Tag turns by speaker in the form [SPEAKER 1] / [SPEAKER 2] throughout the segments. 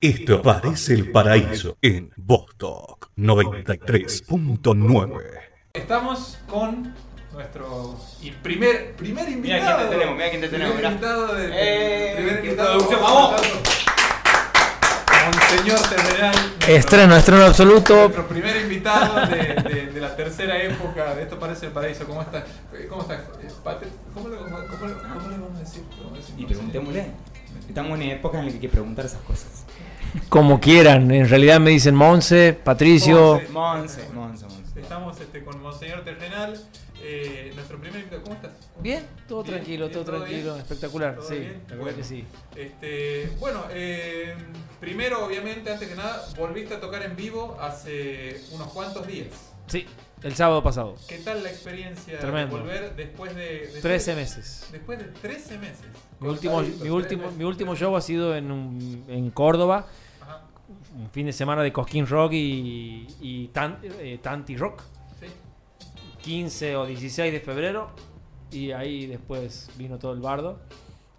[SPEAKER 1] Esto parece el paraíso en Vostok 93.9.
[SPEAKER 2] Estamos con nuestro y primer, primer invitado.
[SPEAKER 3] Mira quién te tenemos, mira quién te tenemos.
[SPEAKER 2] Primer invitado de,
[SPEAKER 3] Eh,
[SPEAKER 2] primer invitado.
[SPEAKER 3] producción, vamos.
[SPEAKER 2] Monseñor Terrenal. nuestro-
[SPEAKER 4] Estreno, estreno absoluto.
[SPEAKER 2] Nuestro primer invitado de, de- de la tercera época de Esto parece el paraíso. ¿Cómo estás? Eh, ¿Cómo estás? Eh, ¿Cómo le, cómo, cómo le- cómo le vamos a decir? ¿Cómo vamos a decir?
[SPEAKER 3] Y preguntémosle. Estamos en época en la que hay que preguntar esas cosas.
[SPEAKER 4] Como quieran, en realidad me dicen Monse, Patricio.
[SPEAKER 2] Monse.
[SPEAKER 3] Monse, Monse, Monse.
[SPEAKER 2] Estamos este, con Monseñor Terrenal, eh, nuestro primer invitado. ¿Cómo estás?
[SPEAKER 4] Bien, todo
[SPEAKER 2] Bien,
[SPEAKER 4] tranquilo,
[SPEAKER 2] bien,
[SPEAKER 4] todo
[SPEAKER 2] ¿todo
[SPEAKER 4] tranquilo,
[SPEAKER 2] bien?
[SPEAKER 4] espectacular,
[SPEAKER 2] ¿Todo
[SPEAKER 4] sí,
[SPEAKER 2] Bueno.
[SPEAKER 4] que sí.
[SPEAKER 2] Este, bueno, eh, primero, obviamente, antes que nada, volviste a tocar en vivo hace unos cuantos días.
[SPEAKER 4] Sí, el sábado pasado,
[SPEAKER 2] ¿Qué tal la experiencia
[SPEAKER 4] Tremendo.
[SPEAKER 2] de volver después de, después
[SPEAKER 4] 13
[SPEAKER 2] de-
[SPEAKER 4] meses.
[SPEAKER 2] Después de 13 meses.
[SPEAKER 4] Mi último, mi último,
[SPEAKER 2] 13
[SPEAKER 4] mi último
[SPEAKER 2] meses.
[SPEAKER 4] show ha sido en, un- en Córdoba,
[SPEAKER 2] Ajá,
[SPEAKER 4] un fin de semana de Cosquín Rock y, y Tan- eh, Tanti Rock,
[SPEAKER 2] sí.
[SPEAKER 4] 15 o 16 de febrero, y ahí después vino todo el bardo.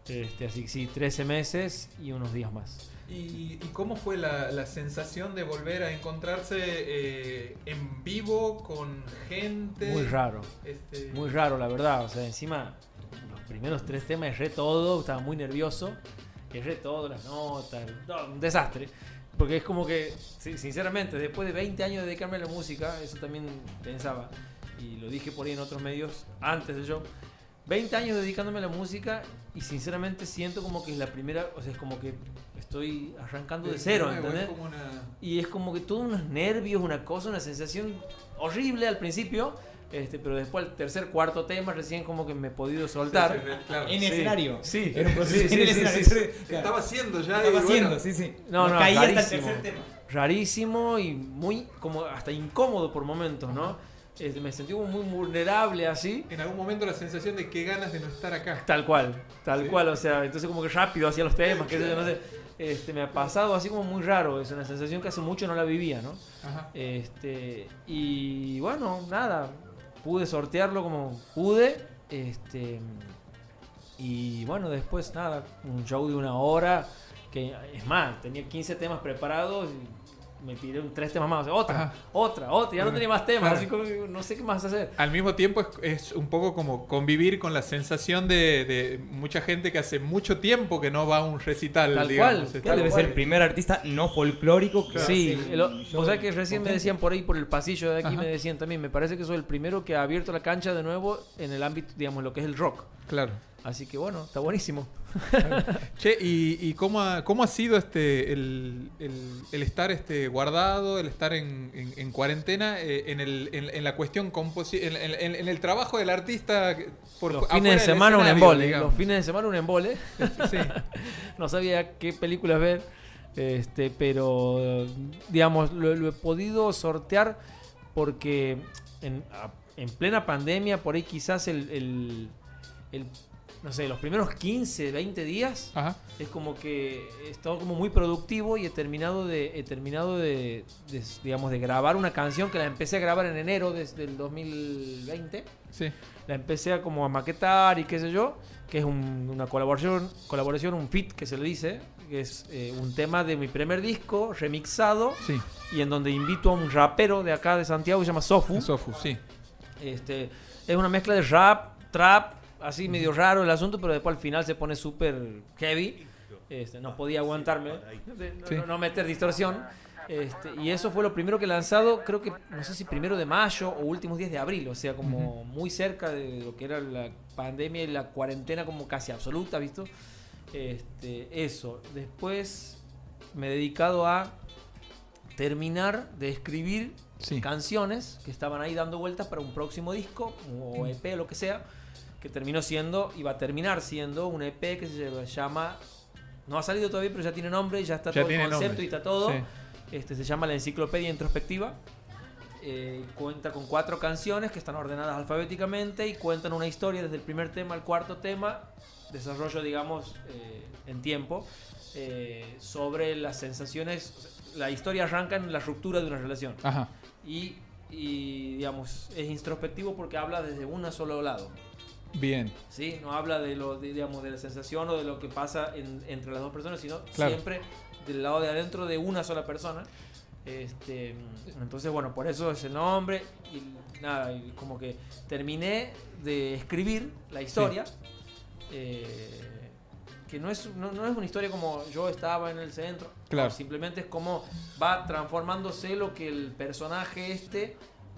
[SPEAKER 4] Este, así que sí, 13 meses y unos días más.
[SPEAKER 2] ¿Y, y cómo fue la, la sensación de volver a encontrarse eh, en vivo con gente?
[SPEAKER 4] Muy raro.
[SPEAKER 2] Este,
[SPEAKER 4] Muy raro, la verdad. O sea, encima, los primeros tres temas erré todo, estaba muy nervioso. Erré todo, las notas, no, un desastre. Porque es como que, sinceramente, después de 20 años de dedicarme a la música, eso también pensaba, y lo dije por ahí en otros medios antes del show, 20 años dedicándome a la música y sinceramente siento como que es la primera, o sea, es como que estoy arrancando de cero, ¿entendés? Y es como que todos unos nervios, una cosa, una sensación horrible al principio. Este, pero después al tercer, cuarto tema recién como que me he podido soltar.
[SPEAKER 2] Sí, sí, claro.
[SPEAKER 3] En
[SPEAKER 4] Sí,
[SPEAKER 3] escenario.
[SPEAKER 4] sí.
[SPEAKER 3] Era un proceso
[SPEAKER 4] Sí,
[SPEAKER 3] en el escenario.
[SPEAKER 2] estaba haciendo ya.
[SPEAKER 3] Estaba
[SPEAKER 2] y bueno,
[SPEAKER 3] haciendo, sí, sí.
[SPEAKER 4] No, no,
[SPEAKER 3] caía hasta el
[SPEAKER 4] rarísimo.
[SPEAKER 3] tercer tema.
[SPEAKER 4] Rarísimo y muy, como hasta incómodo por momentos, ¿no? Este, me sentí muy vulnerable así.
[SPEAKER 2] En algún momento la sensación de qué ganas de no estar acá.
[SPEAKER 4] Tal cual, tal
[SPEAKER 2] Sí.
[SPEAKER 4] cual, o sea, entonces como que rápido hacía los temas, que no sé. Este, me ha pasado así como muy raro, es una sensación que hace mucho no la vivía, ¿no?
[SPEAKER 2] Ajá.
[SPEAKER 4] Este, y bueno, nada, pude sortearlo como pude. Este, y bueno, después nada, un show de una hora, que es más, tenía 15 temas preparados y me pidieron tres temas más, o sea, otra,
[SPEAKER 2] Ajá.
[SPEAKER 4] otra, otra, ya no tenía más temas, así como que no sé qué más hacer.
[SPEAKER 2] Al mismo tiempo es, es un poco como convivir con la sensación de, de mucha gente que hace mucho tiempo que no va a un recital.
[SPEAKER 4] Tal
[SPEAKER 2] digamos.
[SPEAKER 4] cual,
[SPEAKER 2] Está-
[SPEAKER 3] Él debe ser el primer artista no folclórico que
[SPEAKER 4] Sí, el- o sea que recién me decían por ahí, por el pasillo de aquí,
[SPEAKER 2] Ajá.
[SPEAKER 4] me decían también, me parece que soy el primero que ha abierto la cancha de nuevo en el ámbito, digamos, lo que es el rock.
[SPEAKER 2] Claro.
[SPEAKER 4] Así que bueno, está buenísimo.
[SPEAKER 2] Che, ¿y, y cómo, ha, cómo ha sido este el, el- el estar este guardado, el estar en, en- en cuarentena eh, en, el, en, en la cuestión en, el trabajo del artista por
[SPEAKER 4] Los fines de semana un embole,
[SPEAKER 2] digamos?
[SPEAKER 4] los fines de semana un embole.
[SPEAKER 2] Sí.
[SPEAKER 4] no sabía qué películas ver, este, pero digamos, lo, lo he podido sortear porque en, en plena pandemia, por ahí quizás el, el- el, no sé, los primeros 15, 20 días
[SPEAKER 2] Ajá.
[SPEAKER 4] es como que he estado como muy productivo y he terminado de, he terminado de, de, digamos, de grabar una canción que la empecé a grabar en enero desde el 2020
[SPEAKER 2] Sí.
[SPEAKER 4] la empecé a como a maquetar y qué sé yo, que es un- una colaboración, colaboración, un fit que se le dice, que es eh, un tema de mi primer disco remixado
[SPEAKER 2] Sí.
[SPEAKER 4] y en donde invito a un rapero de acá de Santiago que se llama Sofu.
[SPEAKER 2] Sofu, sí.
[SPEAKER 4] Este, es una mezcla de rap, trap, así medio raro el asunto, pero después al final se pone súper heavy. Este, no podía aguantarme, no, no- meter distorsión. Este, y eso fue lo primero que he lanzado, creo que, no sé si primero de mayo o últimos días de abril, o sea, como muy cerca de lo que era la pandemia y la cuarentena como casi absoluta, ¿visto? Este, eso. Después me he dedicado a terminar de escribir
[SPEAKER 2] Sí.
[SPEAKER 4] canciones que estaban ahí dando vueltas para un próximo disco o EP o lo que sea, que terminó siendo, iba a terminar siendo un EP que se llama, no ha salido todavía, pero ya tiene nombre, ya está
[SPEAKER 2] Ya
[SPEAKER 4] todo el concepto
[SPEAKER 2] nombre.
[SPEAKER 4] y está todo.
[SPEAKER 2] Sí.
[SPEAKER 4] Este se llama La Enciclopedia Introspectiva. Eh, cuenta con cuatro canciones que están ordenadas alfabéticamente y cuentan una historia desde el primer tema al cuarto tema, desarrollo, digamos, eh, en tiempo, eh, sobre las sensaciones. o sea, la historia arranca en la ruptura de una relación
[SPEAKER 2] Ajá.
[SPEAKER 4] y, y, digamos, es introspectivo porque habla desde un solo lado.
[SPEAKER 2] Bien.
[SPEAKER 4] ¿sí? No habla de, lo, de, digamos, de la sensación o de lo que pasa en- entre las dos personas, sino
[SPEAKER 2] Claro.
[SPEAKER 4] siempre del lado de adentro de una sola persona. Este, entonces, bueno, por eso es el nombre. Y nada, y como que terminé de escribir la historia. eh, que no es, no, no es una historia como yo estaba en el centro.
[SPEAKER 2] Claro.
[SPEAKER 4] simplemente es como va transformándose lo que el personaje este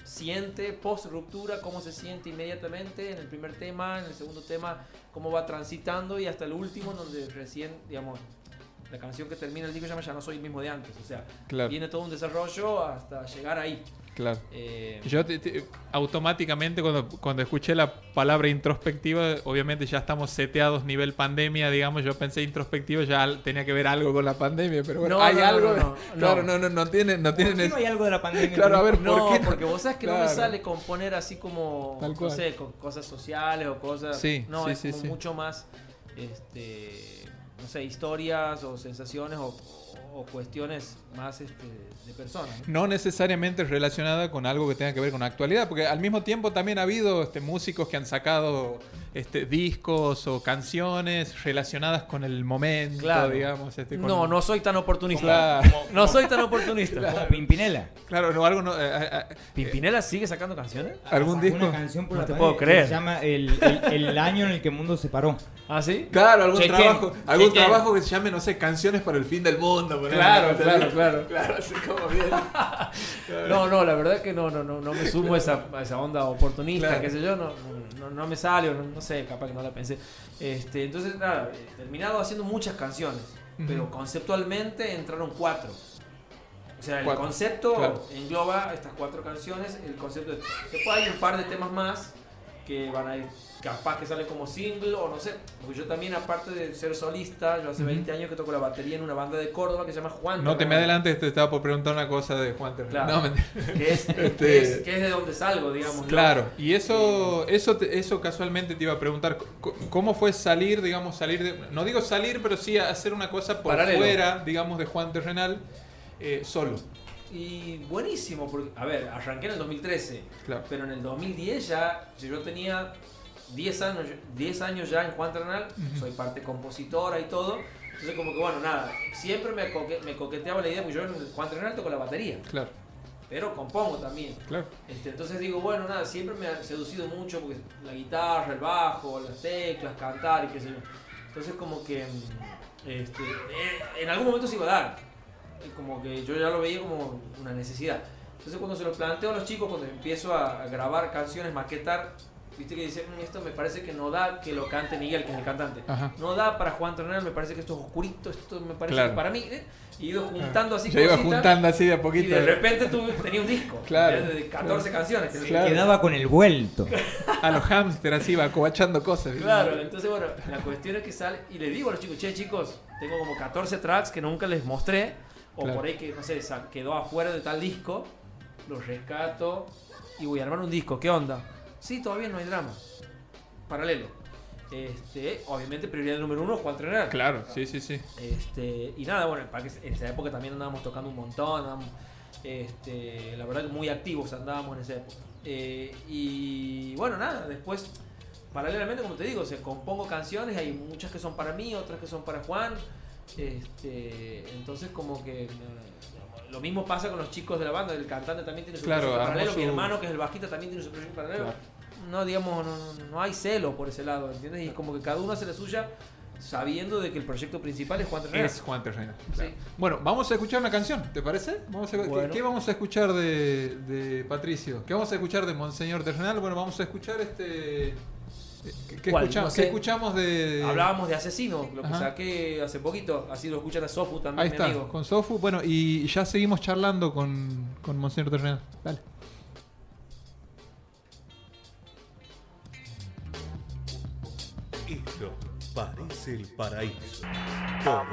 [SPEAKER 4] siente post ruptura, cómo se siente inmediatamente en el primer tema, en el segundo tema, cómo va transitando y hasta el último, donde recién, digamos, la canción que termina el disco se llama Ya no soy el mismo de antes. O sea,
[SPEAKER 2] Claro.
[SPEAKER 4] viene todo un desarrollo hasta llegar ahí.
[SPEAKER 2] Claro.
[SPEAKER 4] Eh,
[SPEAKER 2] Yo te- te- automáticamente cuando, cuando escuché la palabra introspectiva, obviamente ya estamos seteados nivel pandemia, digamos, yo pensé introspectiva ya tenía que ver algo con la pandemia, pero bueno,
[SPEAKER 4] No,
[SPEAKER 2] hay
[SPEAKER 4] no,
[SPEAKER 2] algo,
[SPEAKER 4] no, no,
[SPEAKER 2] claro,
[SPEAKER 4] no.
[SPEAKER 2] no, no, no tiene, no
[SPEAKER 3] ¿Por
[SPEAKER 2] tiene
[SPEAKER 3] qué no hay algo de la pandemia?
[SPEAKER 2] Claro, a ver,
[SPEAKER 4] no, porque vos sabes que no me sale componer así como,
[SPEAKER 2] Tal
[SPEAKER 4] no sé, con cosas sociales o cosas.
[SPEAKER 2] Sí,
[SPEAKER 4] no,
[SPEAKER 2] sí,
[SPEAKER 4] es
[SPEAKER 2] sí,
[SPEAKER 4] como mucho más, este, no sé, historias o sensaciones o, o cuestiones más este, de personas. ¿no?
[SPEAKER 2] no necesariamente relacionada con algo que tenga que ver con la actualidad, porque al mismo tiempo también ha habido este, músicos que han sacado este, discos o canciones relacionadas con el momento,
[SPEAKER 4] Claro.
[SPEAKER 2] digamos. Este, con-
[SPEAKER 4] No, no soy tan oportunista.
[SPEAKER 2] Claro.
[SPEAKER 4] No soy tan oportunista.
[SPEAKER 3] Como Pimpinela.
[SPEAKER 2] Claro, no, algo no, eh, eh, eh,
[SPEAKER 4] ¿Pimpinela sigue sacando canciones?
[SPEAKER 2] ¿Algún disco?
[SPEAKER 3] Una canción por
[SPEAKER 4] No
[SPEAKER 3] la
[SPEAKER 4] te puedo creer.
[SPEAKER 3] Se llama el, el- el año en el que el mundo se paró.
[SPEAKER 4] ¿Ah, sí?
[SPEAKER 2] Claro, algún
[SPEAKER 3] Chequen,
[SPEAKER 2] trabajo, algún
[SPEAKER 3] chequen.
[SPEAKER 2] trabajo que se llame, no sé, canciones para el fin del mundo.
[SPEAKER 4] Claro, claro, claro.
[SPEAKER 2] Claro, así como bien.
[SPEAKER 4] No, no, la verdad que no, no, no, no me sumo a esa, a esa onda oportunista,
[SPEAKER 2] Claro.
[SPEAKER 4] qué sé yo, no, no, no me sale, no, no sé, capaz que no la pensé. Este, entonces, nada, he terminado haciendo muchas canciones, pero conceptualmente entraron cuatro. O sea, el
[SPEAKER 2] Cuatro,
[SPEAKER 4] concepto
[SPEAKER 2] claro.
[SPEAKER 4] engloba estas cuatro canciones, el concepto es- Después hay un par de temas más que van a ir, capaz que salen como single o no sé, porque yo también aparte de ser solista, yo hace
[SPEAKER 2] Ujú.
[SPEAKER 4] 20 años que toco la batería en una banda de Córdoba que se llama Juan.
[SPEAKER 2] No te me adelantes, te estaba por preguntar una cosa de Juan.
[SPEAKER 4] Claro.
[SPEAKER 2] No, mentira.
[SPEAKER 4] Que es,
[SPEAKER 2] Este-
[SPEAKER 4] que es, que es de donde salgo, digamos. ¿no?
[SPEAKER 2] Claro, y eso, eso, te- eso casualmente te iba a preguntar, ¿cómo fue salir, digamos, salir de, no digo salir, pero sí hacer una cosa por
[SPEAKER 4] Paralelo.
[SPEAKER 2] fuera, digamos, de Juan Terrenal, eh, solo?
[SPEAKER 4] Y buenísimo, porque, a ver, arranqué en el 2013,
[SPEAKER 2] Claro.
[SPEAKER 4] pero en el 2010 ya, si yo tenía 10 años, 10 años ya en Juan Terrenal,
[SPEAKER 2] Ujú.
[SPEAKER 4] soy parte compositora y todo, entonces como que bueno, nada, siempre me, coque- me coqueteaba la idea, porque yo en Juan Terrenal toco la batería,
[SPEAKER 2] Claro,
[SPEAKER 4] pero compongo también.
[SPEAKER 2] claro.
[SPEAKER 4] Este, entonces digo, bueno, nada, siempre me ha seducido mucho porque la guitarra, el bajo, las teclas, cantar y qué sé yo. Entonces como que mm, este, eh, en algún momento se iba a dar. Y como que yo ya lo veía como una necesidad. Entonces cuando se lo planteo a los chicos, cuando empiezo a, a grabar canciones, maquetar, viste que dicen, "Mm, esto me parece que no da que lo cante Miguel, que es el cantante.
[SPEAKER 2] Ajá.
[SPEAKER 4] No da para Juan Ternal, me parece que esto es oscurito, esto me parece
[SPEAKER 2] Claro.
[SPEAKER 4] que para mí. ¿eh? Y he ido juntando así
[SPEAKER 2] Yo iba juntando así de a
[SPEAKER 4] y
[SPEAKER 2] poquito.
[SPEAKER 4] de repente tuve, tenía un disco.
[SPEAKER 2] Claro.
[SPEAKER 4] De 14 canciones. que-
[SPEAKER 2] Claro.
[SPEAKER 3] Quedaba con el vuelto.
[SPEAKER 2] A los hamsters así, va covachando cosas. ¿viste?
[SPEAKER 4] Claro, entonces bueno, la cuestión es que sale y le digo a los chicos, che chicos, tengo como 14 tracks que nunca les mostré, o
[SPEAKER 2] Claro.
[SPEAKER 4] por ahí que, no sé, quedó afuera de tal disco, los rescato y voy a armar un disco, ¿qué onda? Sí, todavía no hay drama, paralelo. Este, obviamente prioridad número uno, Juan Trenal.
[SPEAKER 2] Claro, sí, sí, sí.
[SPEAKER 4] Este, y nada, bueno, en esa época también andábamos tocando un montón, andábamos, este, la verdad que muy activos andábamos en esa época. Eh, y bueno, nada, después, paralelamente, como te digo, se compongo canciones, hay muchas que son para mí, otras que son para Juan. Este, entonces como que lo mismo pasa con los chicos de la banda, el cantante también tiene su
[SPEAKER 2] Claro,
[SPEAKER 4] proyecto paralelo, mi
[SPEAKER 2] su-
[SPEAKER 4] hermano que es el bajista también tiene su proyecto paralelo.
[SPEAKER 2] Claro.
[SPEAKER 4] No, digamos, no, no- hay celo por ese lado, ¿entiendes? Y es como que cada uno hace la suya sabiendo de que el proyecto principal es Juan Terreno.
[SPEAKER 2] Es Juan Terreno.
[SPEAKER 4] Sí.
[SPEAKER 2] Bueno, vamos a escuchar una canción, ¿te parece? Vamos a, ¿qué-
[SPEAKER 4] Bueno.
[SPEAKER 2] ¿qué, vamos a escuchar de, de Patricio? ¿Qué vamos a escuchar de Monseñor Terrenal? Bueno, vamos a escuchar este... ¿Qué, qué escuchamos,
[SPEAKER 4] No sé.
[SPEAKER 2] qué escuchamos de...?
[SPEAKER 4] Hablábamos de Asesino, lo que
[SPEAKER 2] Ajá.
[SPEAKER 4] saqué hace poquito, así lo escuchan a Sofu también,
[SPEAKER 2] Ahí
[SPEAKER 4] mi
[SPEAKER 2] está,
[SPEAKER 4] amigo.
[SPEAKER 2] con Sofu. Bueno, y ya seguimos charlando con, con Monseñor Terrenal. Dale.
[SPEAKER 1] Esto parece el paraíso. Todo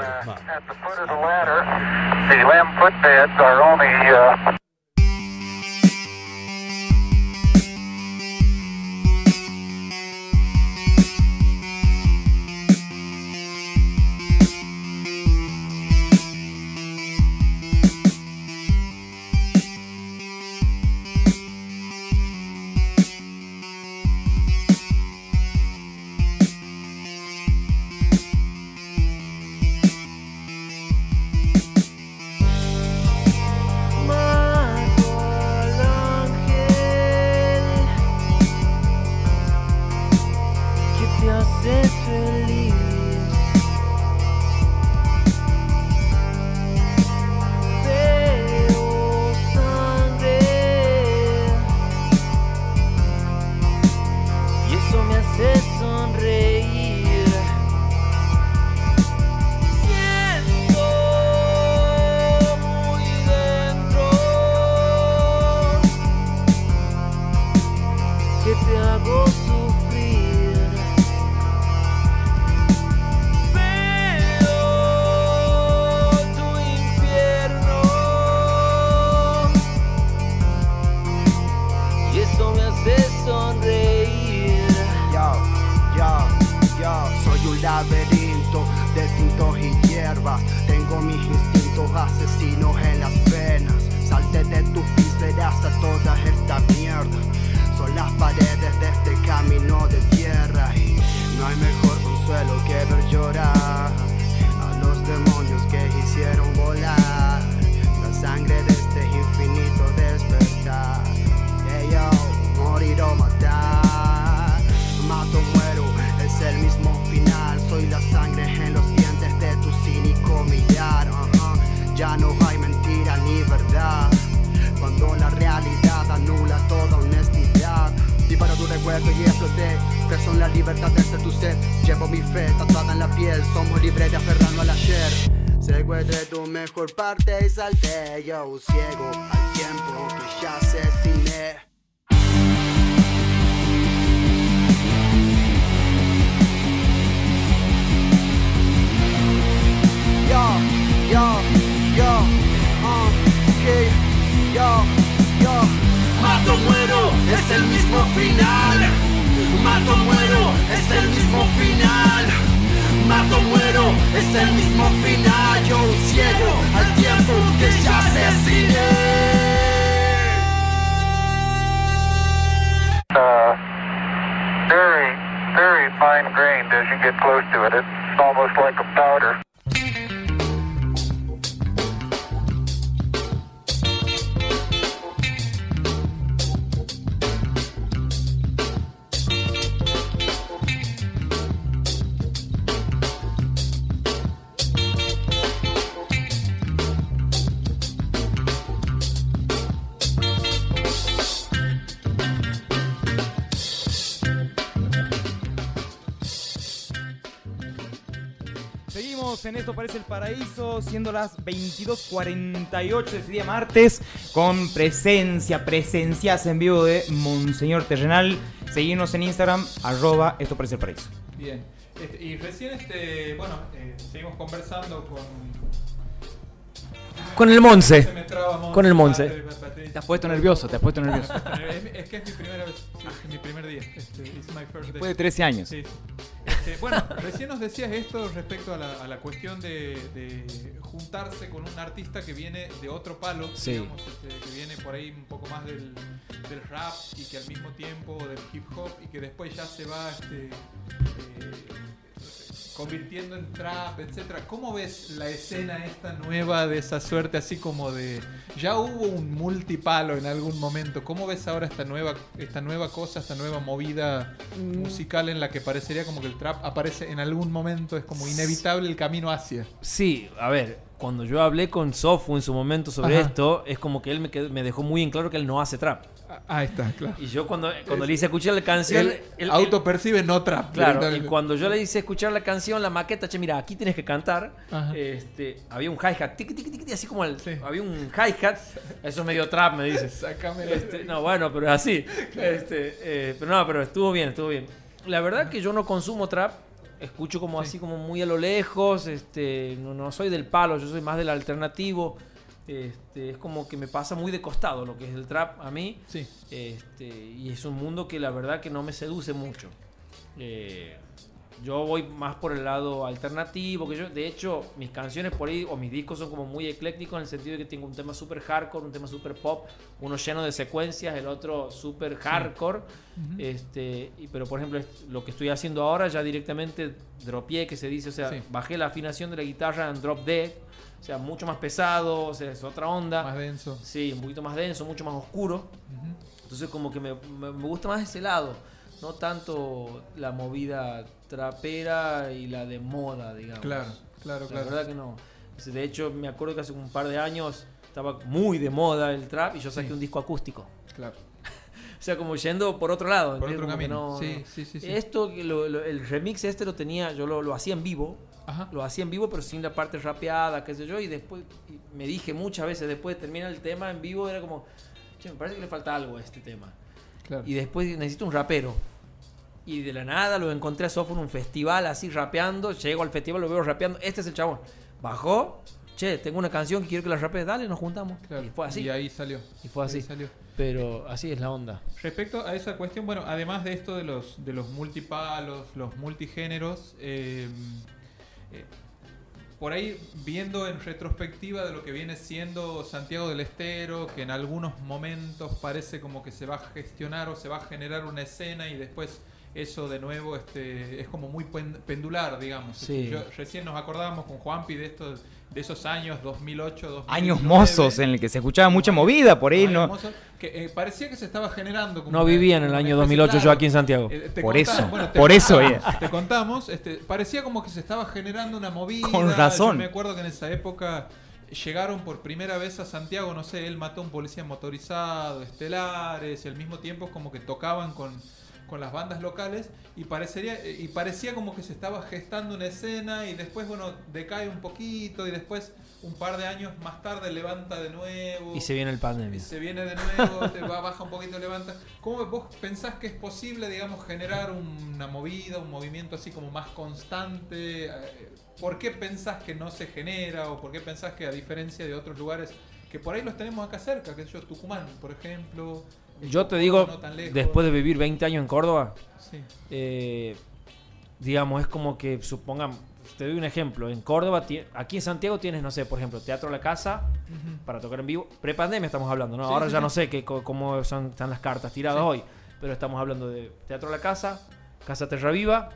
[SPEAKER 5] salté. Yo ciego al tiempo que ya asesiné. Yo, yo, yo, uh, okay, yo, yo.
[SPEAKER 6] Mato muero, es el mismo final. Mato muero, es el mismo final. Mato muero, es el mismo final. Yo ciego al tiempo que ya.
[SPEAKER 7] Uh, very, very fine grained as you get close to it. It's
[SPEAKER 3] En Esto Parece el Paraíso, siendo las 22.48 de este día martes, con presencia, presencias en vivo de Monseñor Terrenal. Seguimos en Instagram, arroba Esto Parece el Paraíso.
[SPEAKER 2] Bien. Este, y recién, este, bueno, eh, seguimos conversando con.
[SPEAKER 4] Con el Monse. Con el Monse.
[SPEAKER 2] padre.
[SPEAKER 3] Te has puesto nervioso, te has puesto nervioso.
[SPEAKER 2] Es, es que es mi primera vez, sí, es mi primer día. Este, it's my first day.
[SPEAKER 3] Después de 13 años.
[SPEAKER 2] Sí, sí. Este, bueno, recién nos decías esto respecto a la, a la cuestión de, de juntarse con un artista que viene de otro palo,
[SPEAKER 3] Sí.
[SPEAKER 2] digamos, este, que viene por ahí un poco más del, del rap y que al mismo tiempo del hip hop y que después ya se va este, eh, convirtiendo en trap, etcétera. ¿Cómo ves la escena esta nueva de esa suerte así como de ya hubo un multipalo en algún momento? ¿Cómo ves ahora esta nueva esta nueva cosa, esta nueva movida musical en la que parecería como que el trap aparece en algún momento es como inevitable el camino hacia?
[SPEAKER 4] Sí, a ver, cuando yo hablé con Sofu en su momento sobre
[SPEAKER 2] Ajá.
[SPEAKER 4] esto, es como que él me, quedó- me dejó muy en claro que él no hace trap.
[SPEAKER 2] Ah, Ahí está, claro.
[SPEAKER 4] Y yo cuando, cuando le hice escuchar la canción...
[SPEAKER 2] Él
[SPEAKER 4] él- él-
[SPEAKER 2] autopercibe no trap.
[SPEAKER 4] Claro, y cuando yo le hice escuchar la canción, la maqueta, che, mira, aquí tienes que cantar.
[SPEAKER 2] Ajá.
[SPEAKER 4] Este, había un hi-hat, tiqui, tiqui, tiqui, así como el,
[SPEAKER 2] Sí.
[SPEAKER 4] había un hi-hat, eso es medio trap, me dice.
[SPEAKER 2] Sácame
[SPEAKER 4] Este, no, bueno, pero es así. Este, eh, pero no, pero estuvo bien, estuvo bien. La verdad que yo no consumo trap, escucho como así como muy a lo lejos, este, no, no soy del palo, yo soy más del alternativo. Este, es como que me pasa muy de costado lo que es el trap a mí.
[SPEAKER 2] Sí.
[SPEAKER 4] Este, y es un mundo que la verdad que no me seduce mucho. Eh, yo voy más por el lado alternativo, que yo, de hecho, mis canciones por ahí, o mis discos son como muy eclécticos en el sentido de que tengo un tema super hardcore, un tema super pop, uno lleno de secuencias, el otro super hardcore. este, y, pero por ejemplo, lo que estoy haciendo ahora ya directamente dropié, que se dice, o sea,
[SPEAKER 2] Sí.
[SPEAKER 4] bajé la afinación de la guitarra en drop deck, o sea, mucho más pesado, o sea, es otra onda.
[SPEAKER 2] Más denso.
[SPEAKER 4] Sí, un poquito más denso, mucho más oscuro. Entonces como que me, me- me gusta más ese lado, no tanto la movida trapera y la de moda, digamos.
[SPEAKER 2] Claro, claro,
[SPEAKER 4] La
[SPEAKER 2] claro.
[SPEAKER 4] verdad que no. De hecho, me acuerdo que hace un par de años estaba muy de moda el trap y yo saqué
[SPEAKER 2] Sí.
[SPEAKER 4] un disco acústico.
[SPEAKER 2] Claro.
[SPEAKER 4] O sea, como yendo por otro lado.
[SPEAKER 2] Por otro camino.
[SPEAKER 4] no-
[SPEAKER 2] Sí, sí, sí, sí.
[SPEAKER 4] Esto, lo- lo- el remix este lo tenía, yo lo, lo hacía en vivo.
[SPEAKER 2] Ajá.
[SPEAKER 4] Lo hacía en vivo, pero sin la parte rapeada, qué sé yo. Y después y me dije muchas veces, después de terminar el tema en vivo, era como, che, me parece que le falta algo a este tema.
[SPEAKER 2] Claro.
[SPEAKER 4] Y después necesito un rapero. Y de la nada lo encontré a Sofo en un festival así rapeando. Llego al festival, lo veo rapeando. Este es el chabón. Bajó. Che, tengo una canción que quiero que la rapee. Dale, nos juntamos.
[SPEAKER 2] Claro.
[SPEAKER 4] Y fue así.
[SPEAKER 2] Y ahí salió.
[SPEAKER 4] Y fue así.
[SPEAKER 2] Salió.
[SPEAKER 4] Pero así es la onda.
[SPEAKER 2] Respecto a esa cuestión, bueno, además de esto de los, de los multipalos, los multigéneros, eh, eh, por ahí viendo en retrospectiva de lo que viene siendo Santiago del Estero, que en algunos momentos parece como que se va a gestionar o se va a generar una escena y después eso de nuevo este, es como muy pen- pendular, digamos.
[SPEAKER 4] Sí.
[SPEAKER 2] Yo- recién nos acordábamos con Juanpi de estos de esos años 2008, 2009.
[SPEAKER 3] Años mozos en el que se escuchaba mucha movida por ahí, ¿no?
[SPEAKER 2] mozos, que eh, parecía que se estaba generando. como
[SPEAKER 4] No
[SPEAKER 2] una-
[SPEAKER 4] vivía en el año
[SPEAKER 2] especie-
[SPEAKER 4] 2008 yo
[SPEAKER 2] claro.
[SPEAKER 4] aquí en Santiago.
[SPEAKER 2] Eh, te
[SPEAKER 3] Por eso,
[SPEAKER 2] bueno, te
[SPEAKER 3] por eso,
[SPEAKER 2] contamos, Te contamos, este, parecía como que se estaba generando una movida.
[SPEAKER 3] Con razón.
[SPEAKER 2] Yo me acuerdo que en esa época llegaron por primera vez a Santiago, no sé, él mató a un policía motorizado, estelares, y al mismo tiempo como que tocaban con, con las bandas locales y parecería y parecía como que se estaba gestando una escena y después bueno decae un poquito y después un par de años más tarde levanta de nuevo
[SPEAKER 4] Y se viene el
[SPEAKER 2] y
[SPEAKER 4] pandemia.
[SPEAKER 2] se viene de nuevo, te va, baja un poquito, levanta. ¿Cómo vos pensás que es posible, digamos, generar una movida, un movimiento así como más constante? Eh, ¿Por qué pensás que no se genera o por qué pensás que a diferencia de otros lugares que por ahí los tenemos acá cerca, que es yo, Tucumán, por ejemplo?
[SPEAKER 4] Yo te digo,
[SPEAKER 2] no
[SPEAKER 4] después de vivir 20 años en Córdoba,
[SPEAKER 2] Sí,
[SPEAKER 4] eh, digamos, es como que, supongamos, te doy un ejemplo, en Córdoba, aquí en Santiago tienes, no sé, por ejemplo, Teatro La Casa para tocar en vivo. Prepandemia estamos hablando, ¿no?
[SPEAKER 2] Sí,
[SPEAKER 4] Ahora
[SPEAKER 2] sí,
[SPEAKER 4] ya no sé qué, cómo son, están las cartas tiradas hoy, pero estamos hablando de Teatro La Casa, Casa Terra Viva.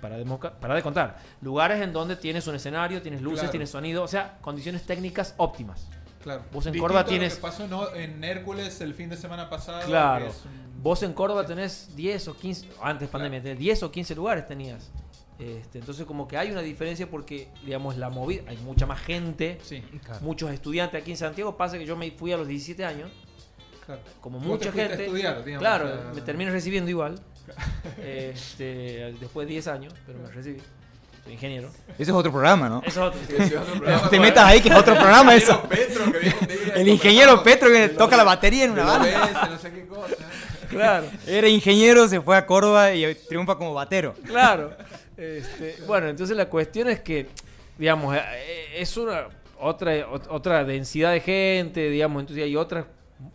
[SPEAKER 4] Para de, para de contar. Lugares en donde tienes un escenario, tienes luces,
[SPEAKER 2] Claro.
[SPEAKER 4] tienes sonido, o sea, condiciones técnicas óptimas.
[SPEAKER 2] Claro.
[SPEAKER 4] Vos en
[SPEAKER 2] Distinto
[SPEAKER 4] Córdoba
[SPEAKER 2] a lo que
[SPEAKER 4] tienes-
[SPEAKER 2] pasó ¿no? en Hércules el fin de semana pasado.
[SPEAKER 4] Claro.
[SPEAKER 2] un-
[SPEAKER 4] Vos en Córdoba tenés 10 o 15, antes pandemia, tenés 10 o 15 lugares tenías. Este, entonces como que hay una diferencia porque, digamos, la movida, hay mucha más gente,
[SPEAKER 2] Sí,
[SPEAKER 4] muchos estudiantes aquí en Santiago. Pasa que yo me fui a los 17 años,
[SPEAKER 2] claro.
[SPEAKER 4] como mucha
[SPEAKER 2] a
[SPEAKER 4] gente.
[SPEAKER 2] estudiar, digamos,
[SPEAKER 4] claro,
[SPEAKER 2] o sea-
[SPEAKER 4] me terminé recibiendo igual. este, después de 10 años, pero me recibí. Soy ingeniero.
[SPEAKER 3] Ese es otro programa, ¿no?
[SPEAKER 4] Eso es otro.
[SPEAKER 3] No te metas ahí que es otro programa eso.
[SPEAKER 2] Petro, que viene un día
[SPEAKER 3] El ingeniero Petro que toca la batería en una banda.
[SPEAKER 2] No sé qué cosa.
[SPEAKER 4] Claro.
[SPEAKER 3] Era ingeniero, se fue a Córdoba y triunfa como batero.
[SPEAKER 4] Claro. Este, bueno, entonces la cuestión es que, digamos, eh, es una otra ot- otra densidad de gente, digamos, entonces hay otras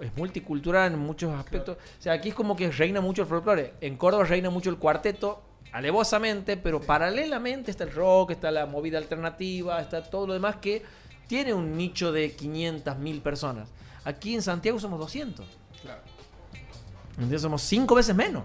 [SPEAKER 4] es multicultural en muchos aspectos. O sea, aquí es como que reina mucho el folclore. En Córdoba reina mucho el cuarteto, alevosamente, pero paralelamente está el rock, está la movida alternativa, está todo lo demás que tiene un nicho de 500 mil personas. Aquí en Santiago somos 200.
[SPEAKER 2] Claro.
[SPEAKER 4] Entonces somos cinco veces menos.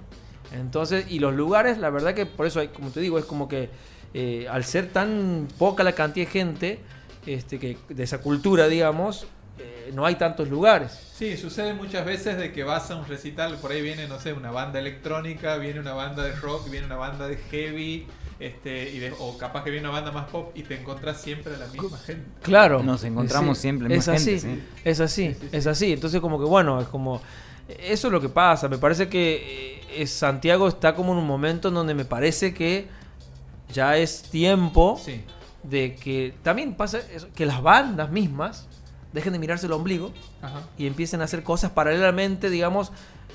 [SPEAKER 4] Entonces, y los lugares, la verdad que por eso, hay, como te digo, es como que eh, al ser tan poca la cantidad de gente este, que, de esa cultura, digamos, eh, no hay tantos lugares.
[SPEAKER 2] Sí, sucede muchas veces de que vas a un recital, por ahí viene, no sé, una banda electrónica, viene una banda de rock, viene una banda de heavy, este, y de- o capaz que viene una banda más pop y te encontrás siempre a la misma gente.
[SPEAKER 4] Claro.
[SPEAKER 3] Nos encontramos siempre la
[SPEAKER 4] Es
[SPEAKER 3] misma
[SPEAKER 4] así,
[SPEAKER 3] gente, sí.
[SPEAKER 4] es así, es así. Entonces como que bueno, es como... Eso es lo que pasa. Me parece que eh, es- Santiago está como en un momento en donde me parece que ya es tiempo
[SPEAKER 2] Sí,
[SPEAKER 4] de que también pasa eso, que las bandas mismas dejen de mirarse el ombligo
[SPEAKER 2] ajá.
[SPEAKER 4] y empiecen a hacer cosas paralelamente, digamos,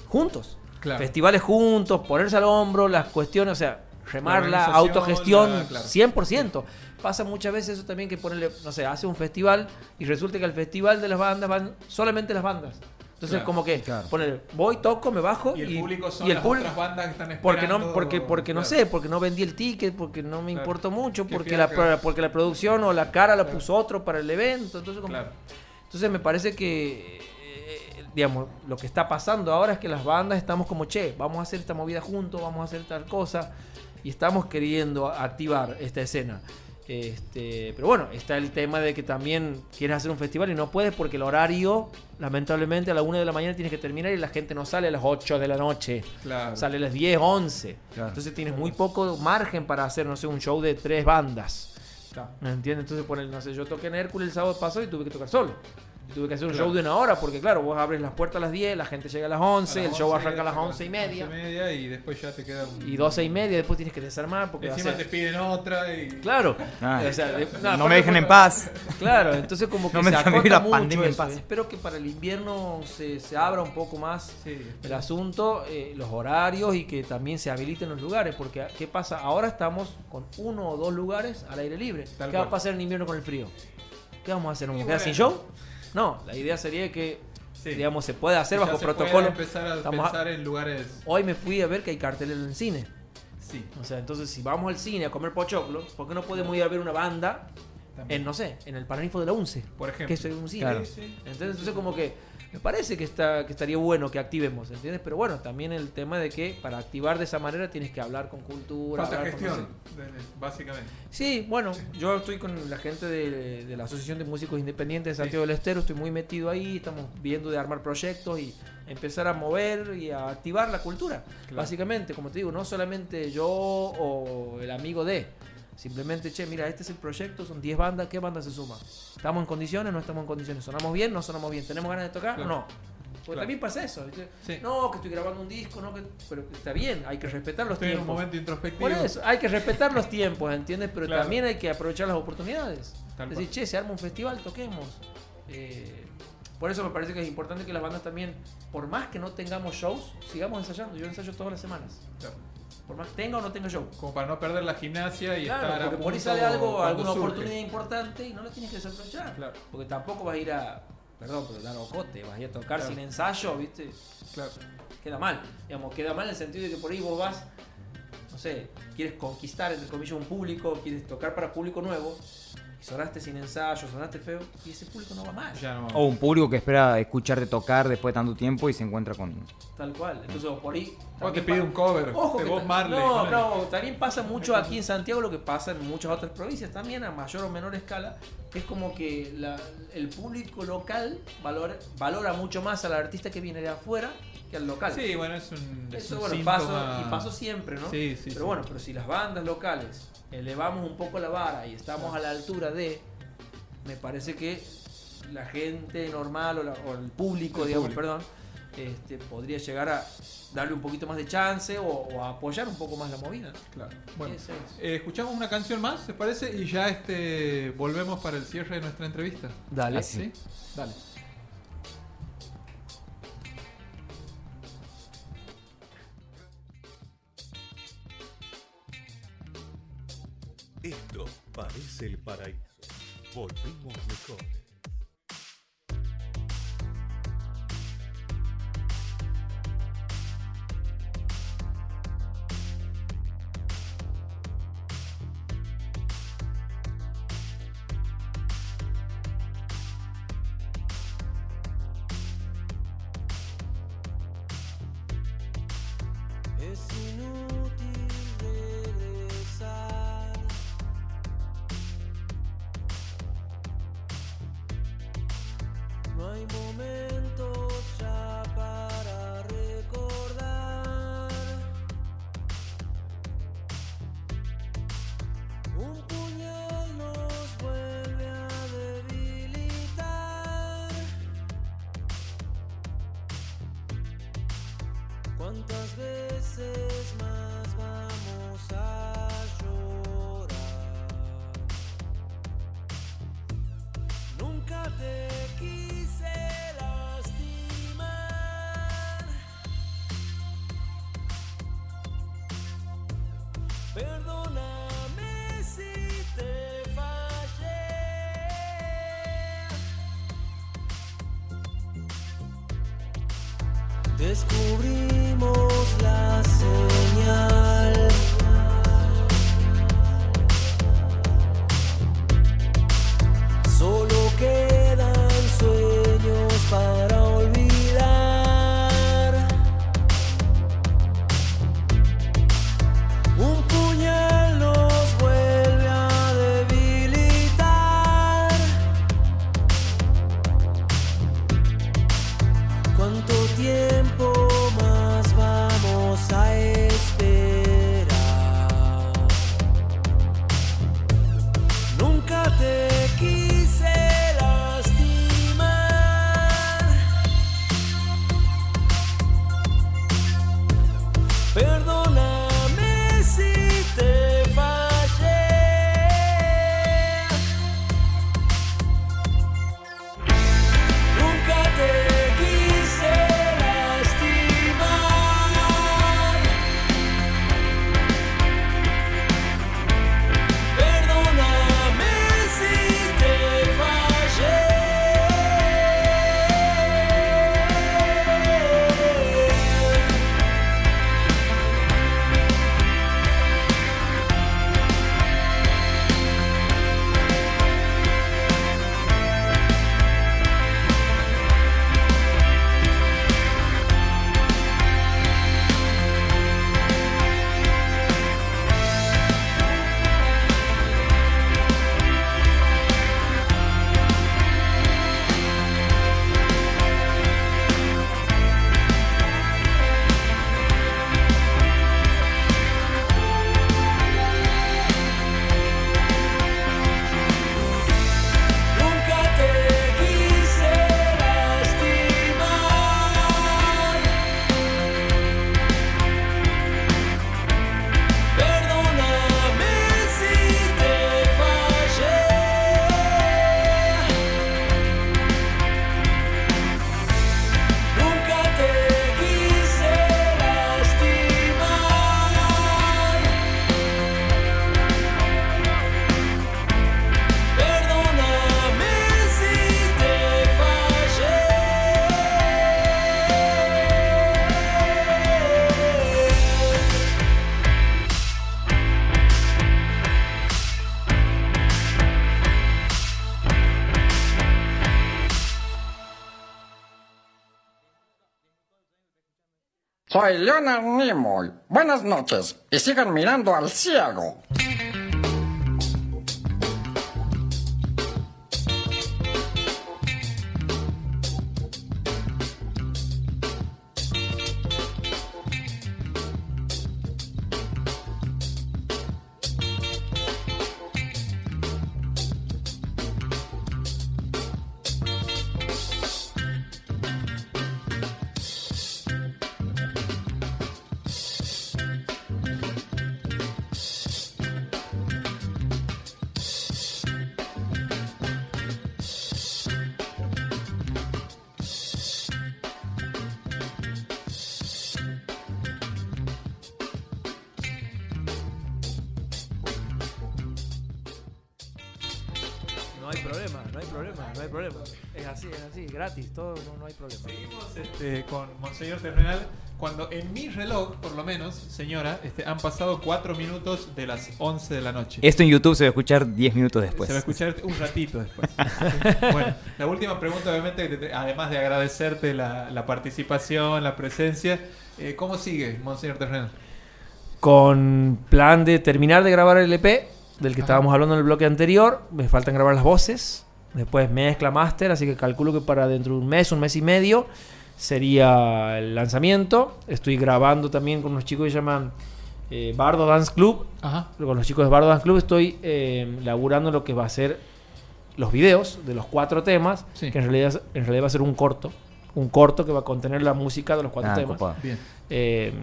[SPEAKER 4] juntos.
[SPEAKER 2] Claro.
[SPEAKER 4] Festivales juntos, ponerse al hombro, las cuestiones, o sea, remar la,
[SPEAKER 2] organización,
[SPEAKER 4] autogestión
[SPEAKER 2] la- claro.
[SPEAKER 4] 100%. Pasa muchas veces eso también que ponerle, no sé, hace un festival y resulta que al festival de las bandas van solamente las bandas. Entonces,
[SPEAKER 2] Claro.
[SPEAKER 4] como que
[SPEAKER 3] Claro.
[SPEAKER 4] poner, voy, toco, me bajo
[SPEAKER 2] Y el público son
[SPEAKER 4] y el
[SPEAKER 2] las
[SPEAKER 4] público-
[SPEAKER 2] otras bandas que están esperando.
[SPEAKER 4] porque no, porque, porque no
[SPEAKER 2] claro.
[SPEAKER 4] sé, porque no vendí el ticket, porque no me
[SPEAKER 2] Claro.
[SPEAKER 4] importó mucho, porque la, porque la producción o la cara la
[SPEAKER 2] Claro.
[SPEAKER 4] puso otro para el evento. Entonces, como-
[SPEAKER 2] Claro.
[SPEAKER 4] Entonces me parece que, eh, digamos, lo que está pasando ahora es que las bandas estamos como, che, vamos a hacer esta movida juntos, vamos a hacer tal cosa, y estamos queriendo activar esta escena. Este, pero bueno, está el tema de que también quieres hacer un festival y no puedes porque el horario, lamentablemente, a la 1 de la mañana tienes que terminar y la gente no sale a las 8 de la noche.
[SPEAKER 2] Claro.
[SPEAKER 4] Sale a las 10, 11.
[SPEAKER 3] Claro.
[SPEAKER 4] Entonces tienes muy poco margen para hacer, no sé, un show de tres bandas. ¿Me entiendes? Entonces, por el, no sé, yo toqué en Hércules el sábado pasado y tuve que tocar solo. Tuve que hacer un
[SPEAKER 2] Claro.
[SPEAKER 4] show de una hora porque, claro, vos abres las puertas a las 10, la gente llega a las 11,
[SPEAKER 2] A las
[SPEAKER 4] el show
[SPEAKER 2] 11,
[SPEAKER 4] arranca a las 11 y media.
[SPEAKER 2] 11 y media y después ya te queda un...
[SPEAKER 4] Y 12 y media, después tienes que desarmar porque
[SPEAKER 2] Encima te piden otra y...
[SPEAKER 4] Claro.
[SPEAKER 3] Ah.
[SPEAKER 4] O sea, de-
[SPEAKER 3] No me dejen en paz.
[SPEAKER 4] Claro, entonces como que
[SPEAKER 3] No me
[SPEAKER 4] se
[SPEAKER 3] dejan
[SPEAKER 4] acota
[SPEAKER 3] vivir la
[SPEAKER 4] mucho
[SPEAKER 3] pandemia en paz.
[SPEAKER 4] Espero que para el invierno se, se abra un poco más
[SPEAKER 2] Sí.
[SPEAKER 4] el asunto, eh, los horarios y que también se habiliten los lugares. Porque, ¿qué pasa? Ahora estamos con uno o dos lugares al aire libre.
[SPEAKER 2] Tal
[SPEAKER 4] ¿Qué va a
[SPEAKER 2] cual.
[SPEAKER 4] pasar en invierno con el frío? ¿Qué vamos a hacer? ¿Nos
[SPEAKER 2] Y
[SPEAKER 4] vamos a quedar sin show? No, la idea sería que,
[SPEAKER 2] Sí.
[SPEAKER 4] digamos, se pueda hacer bajo protocolo.
[SPEAKER 2] empezar a
[SPEAKER 4] Estamos a-
[SPEAKER 2] pensar en lugares...
[SPEAKER 4] Hoy me fui a ver que hay carteles en el cine.
[SPEAKER 2] Sí.
[SPEAKER 4] O sea, entonces si vamos al cine a comer pochoclo, ¿por qué no podemos ir a ver una banda
[SPEAKER 2] También.
[SPEAKER 4] en, no sé, en el Paraninfo de la UNCE?
[SPEAKER 2] Por ejemplo.
[SPEAKER 4] Que es un cine.
[SPEAKER 3] Claro.
[SPEAKER 2] Sí, sí.
[SPEAKER 4] Entonces, entonces como que me parece que está que estaría bueno que activemos, ¿entiendes? Pero bueno, también el tema de que para activar de esa manera tienes que hablar con cultura.
[SPEAKER 2] Falta
[SPEAKER 4] hablar con, no
[SPEAKER 2] gestión,
[SPEAKER 4] sé.
[SPEAKER 2] básicamente.
[SPEAKER 4] Sí, bueno, yo estoy con la gente de, de la Asociación de Músicos Independientes de Santiago del Estero, estoy muy metido ahí, estamos viendo de armar proyectos y empezar a mover y a activar la cultura.
[SPEAKER 2] Claro.
[SPEAKER 4] Básicamente, como te digo, no solamente yo o el amigo de, Simplemente, che, mira, este es el proyecto, son 10 bandas, ¿qué banda se suma? ¿Estamos en condiciones? ¿No estamos en condiciones? ¿Sonamos bien? ¿No sonamos bien? ¿Tenemos ganas de tocar?
[SPEAKER 2] Claro.
[SPEAKER 4] ¿O no? Porque
[SPEAKER 2] Claro.
[SPEAKER 4] también pasa eso. No, que estoy grabando un disco, no, que... pero está bien, hay que respetar los
[SPEAKER 2] Estoy en un
[SPEAKER 4] tiempos.
[SPEAKER 2] momento introspectivo.
[SPEAKER 4] Por eso, hay que respetar los tiempos, ¿entiendes? Pero
[SPEAKER 2] Claro.
[SPEAKER 4] también hay que aprovechar las oportunidades.
[SPEAKER 2] Tal
[SPEAKER 4] Decir,
[SPEAKER 2] cual.
[SPEAKER 4] che, se arma un festival, toquemos. Eh, por eso me parece que es importante que las bandas también, por más que no tengamos shows, sigamos ensayando. Yo ensayo todas las semanas.
[SPEAKER 2] Claro.
[SPEAKER 4] Por más que tenga o no tenga show.
[SPEAKER 2] Como para no perder la gimnasia y estar a
[SPEAKER 4] porque por ahí
[SPEAKER 2] punto
[SPEAKER 4] sale algo, alguna
[SPEAKER 2] surge.
[SPEAKER 4] oportunidad importante y no la tienes que desaprovechar.
[SPEAKER 2] Claro.
[SPEAKER 4] Porque tampoco vas a ir a, perdón, pero dar ocote, vas a ir a tocar
[SPEAKER 2] Claro.
[SPEAKER 4] sin ensayo, ¿viste?
[SPEAKER 2] Claro.
[SPEAKER 4] queda mal. Digamos, queda mal en el sentido de que por ahí vos vas, no sé, quieres conquistar, entre comillas, un público, quieres tocar para público nuevo, y sonaste sin ensayo, sonaste feo, y ese público no va más.
[SPEAKER 2] Ya no.
[SPEAKER 3] O un público que espera escucharte tocar después de tanto tiempo y se encuentra con.
[SPEAKER 4] Tal cual. Entonces por ahí.
[SPEAKER 2] O te pide
[SPEAKER 4] pa-
[SPEAKER 2] un cover
[SPEAKER 4] Ojo
[SPEAKER 2] de Bob Marley.
[SPEAKER 4] No, no, también pasa mucho aquí en Santiago lo que pasa en muchas otras provincias también a mayor o menor escala, es como que la- el público local valora, valora mucho más al artista que viene de afuera que al local.
[SPEAKER 2] Sí, bueno, es un. es
[SPEAKER 4] Eso
[SPEAKER 2] un
[SPEAKER 4] bueno,
[SPEAKER 2] síntoma-
[SPEAKER 4] paso, y paso siempre, ¿no?
[SPEAKER 2] Sí, sí,
[SPEAKER 4] Pero
[SPEAKER 2] sí.
[SPEAKER 4] bueno, pero si las bandas locales elevamos un poco la vara y estamos a la altura de, me parece que la gente normal o, la- o el público,
[SPEAKER 2] El
[SPEAKER 4] digamos,
[SPEAKER 2] público.
[SPEAKER 4] perdón, este, podría llegar a darle un poquito más de chance o, o a apoyar un poco más la movida.
[SPEAKER 2] Claro. Bueno,
[SPEAKER 4] es.
[SPEAKER 2] eh, escuchamos una canción más, ¿se parece? Y ya este volvemos para el cierre de nuestra entrevista.
[SPEAKER 4] Dale.
[SPEAKER 2] ¿Sí? Dale.
[SPEAKER 1] Parece el paraíso. Volvemos mejor.
[SPEAKER 6] Es veces más vamos a llorar? Nunca te quise lastimar. Perdóname si te fallé. Descubrimos
[SPEAKER 8] Leonard Nimoy. Buenas noches y sigan mirando al cielo.
[SPEAKER 4] No hay problema, no hay problema, no hay problema. Es así, es así, gratis, todo, no, no hay problema.
[SPEAKER 2] Seguimos este, con Monseñor Terrenal. Cuando en mi reloj, por lo menos, señora, este, han pasado 4 minutos de las 11 de la noche.
[SPEAKER 3] Esto en YouTube se va a escuchar 10 minutos después.
[SPEAKER 2] Se va a escuchar un ratito después. bueno, la última pregunta, obviamente, que te- además de agradecerte la, la participación, la presencia, eh, ¿cómo sigue, Monseñor Terrenal?
[SPEAKER 4] Con plan de terminar de grabar el EP, del que
[SPEAKER 2] Ajá.
[SPEAKER 4] estábamos hablando en el bloque anterior. Me faltan grabar las voces. Después mezcla, master. Así que calculo que para dentro de un mes, un mes y medio, sería el lanzamiento. Estoy grabando también con unos chicos que se llaman eh, Bardo Dance Club.
[SPEAKER 2] Ajá.
[SPEAKER 4] Con los chicos de Bardo Dance Club estoy eh, laburando lo que va a ser los videos de los cuatro temas.
[SPEAKER 2] Sí.
[SPEAKER 4] Que en realidad, en realidad va a ser un corto. Un corto que va a contener la música de los cuatro
[SPEAKER 3] Ah,
[SPEAKER 4] temas.
[SPEAKER 2] Bien.
[SPEAKER 4] Eh,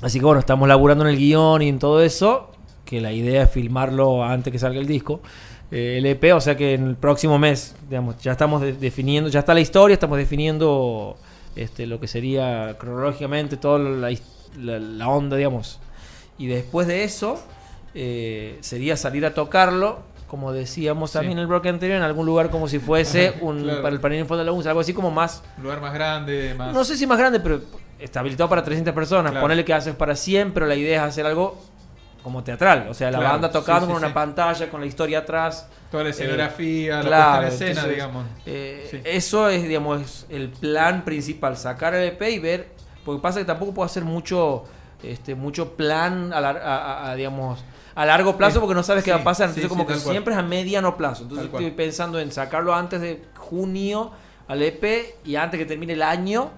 [SPEAKER 4] así que bueno, estamos laburando en el guion y en todo eso. Que la idea es filmarlo antes que salga el disco. eh, el EP, o sea que en el próximo mes, digamos, ya estamos de- definiendo, ya está la historia, estamos definiendo este, lo que sería cronológicamente toda la, his- la- la onda, digamos. Y después de eso, eh, sería salir a tocarlo, como decíamos también en el bloque anterior, en algún lugar como si fuese un,
[SPEAKER 2] Claro.
[SPEAKER 4] para el panel en fondo de la algo así como más
[SPEAKER 2] Un lugar más grande, más...
[SPEAKER 4] no sé si más grande, pero está habilitado para 300 personas.
[SPEAKER 2] Claro.
[SPEAKER 4] Ponerle que haces para 100, pero la idea es hacer algo como teatral. O sea, la
[SPEAKER 2] Claro,
[SPEAKER 4] banda tocando
[SPEAKER 2] sí, sí,
[SPEAKER 4] con una
[SPEAKER 2] sí.
[SPEAKER 4] pantalla, con la historia atrás.
[SPEAKER 2] Toda la escenografía, la
[SPEAKER 4] claro,
[SPEAKER 2] puesta en escena,
[SPEAKER 4] entonces,
[SPEAKER 2] digamos.
[SPEAKER 4] eh. Eso es, digamos, es el plan principal. Sacar el EP y ver. Porque pasa que tampoco puedo hacer mucho, este, mucho plan a, lar- a- a- a, digamos, a largo plazo
[SPEAKER 2] Eh,
[SPEAKER 4] porque no sabes qué va a pasar. Entonces, como que
[SPEAKER 2] cual.
[SPEAKER 4] siempre es a mediano plazo. Entonces,
[SPEAKER 2] Tal cual.
[SPEAKER 4] estoy pensando en sacarlo antes de junio al EP y antes que termine el año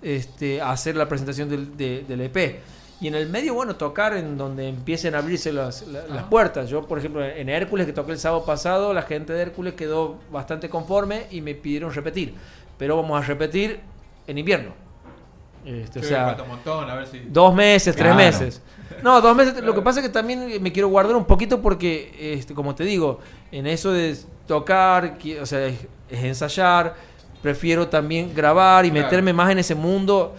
[SPEAKER 4] este, hacer la presentación del, de- del EP. Y en el medio, bueno, tocar en donde empiecen a abrirse las, la- las puertas. Yo, por ejemplo, en Hércules, que toqué el sábado pasado, la gente de Hércules quedó bastante conforme y me pidieron repetir. Pero vamos a repetir en invierno. Este, o sea,
[SPEAKER 2] un montón, a ver si...
[SPEAKER 4] Dos meses, tres meses. No, dos meses. Lo que pasa es que también me quiero guardar un poquito porque, este, como te digo, en eso de tocar, o sea, es, es ensayar, prefiero también grabar y
[SPEAKER 2] Claro.
[SPEAKER 4] meterme más en ese mundo.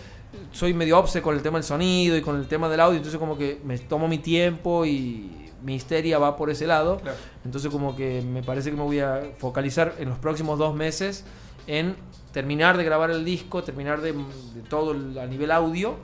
[SPEAKER 4] Soy medio obse con el tema del sonido y con el tema del audio, entonces como que me tomo mi tiempo y mi histeria va por ese lado.
[SPEAKER 2] Claro.
[SPEAKER 4] Entonces como que me parece que me voy a focalizar en los próximos dos meses en terminar de grabar el disco, terminar de, de todo el- a nivel audio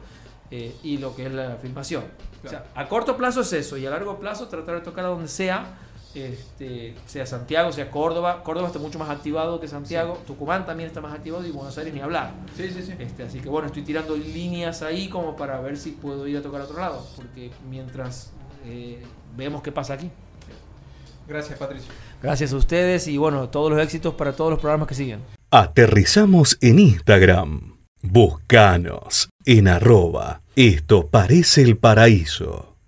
[SPEAKER 4] eh, y lo que es la filmación. O sea, a corto plazo es eso y a largo plazo tratar de tocar a donde sea, este, sea Santiago, sea Córdoba. Córdoba está mucho más activado que Santiago, Tucumán también está más activado y Buenos Aires ni hablar.
[SPEAKER 2] Sí, sí, sí.
[SPEAKER 4] Este, así que bueno, estoy tirando líneas ahí como para ver si puedo ir a tocar a otro lado, porque mientras eh, vemos qué pasa aquí.
[SPEAKER 2] Gracias, Patricio.
[SPEAKER 4] Gracias a ustedes y bueno, todos los éxitos para todos los programas que siguen.
[SPEAKER 1] Aterrizamos en Instagram. Buscanos en arroba. Esto parece el paraíso.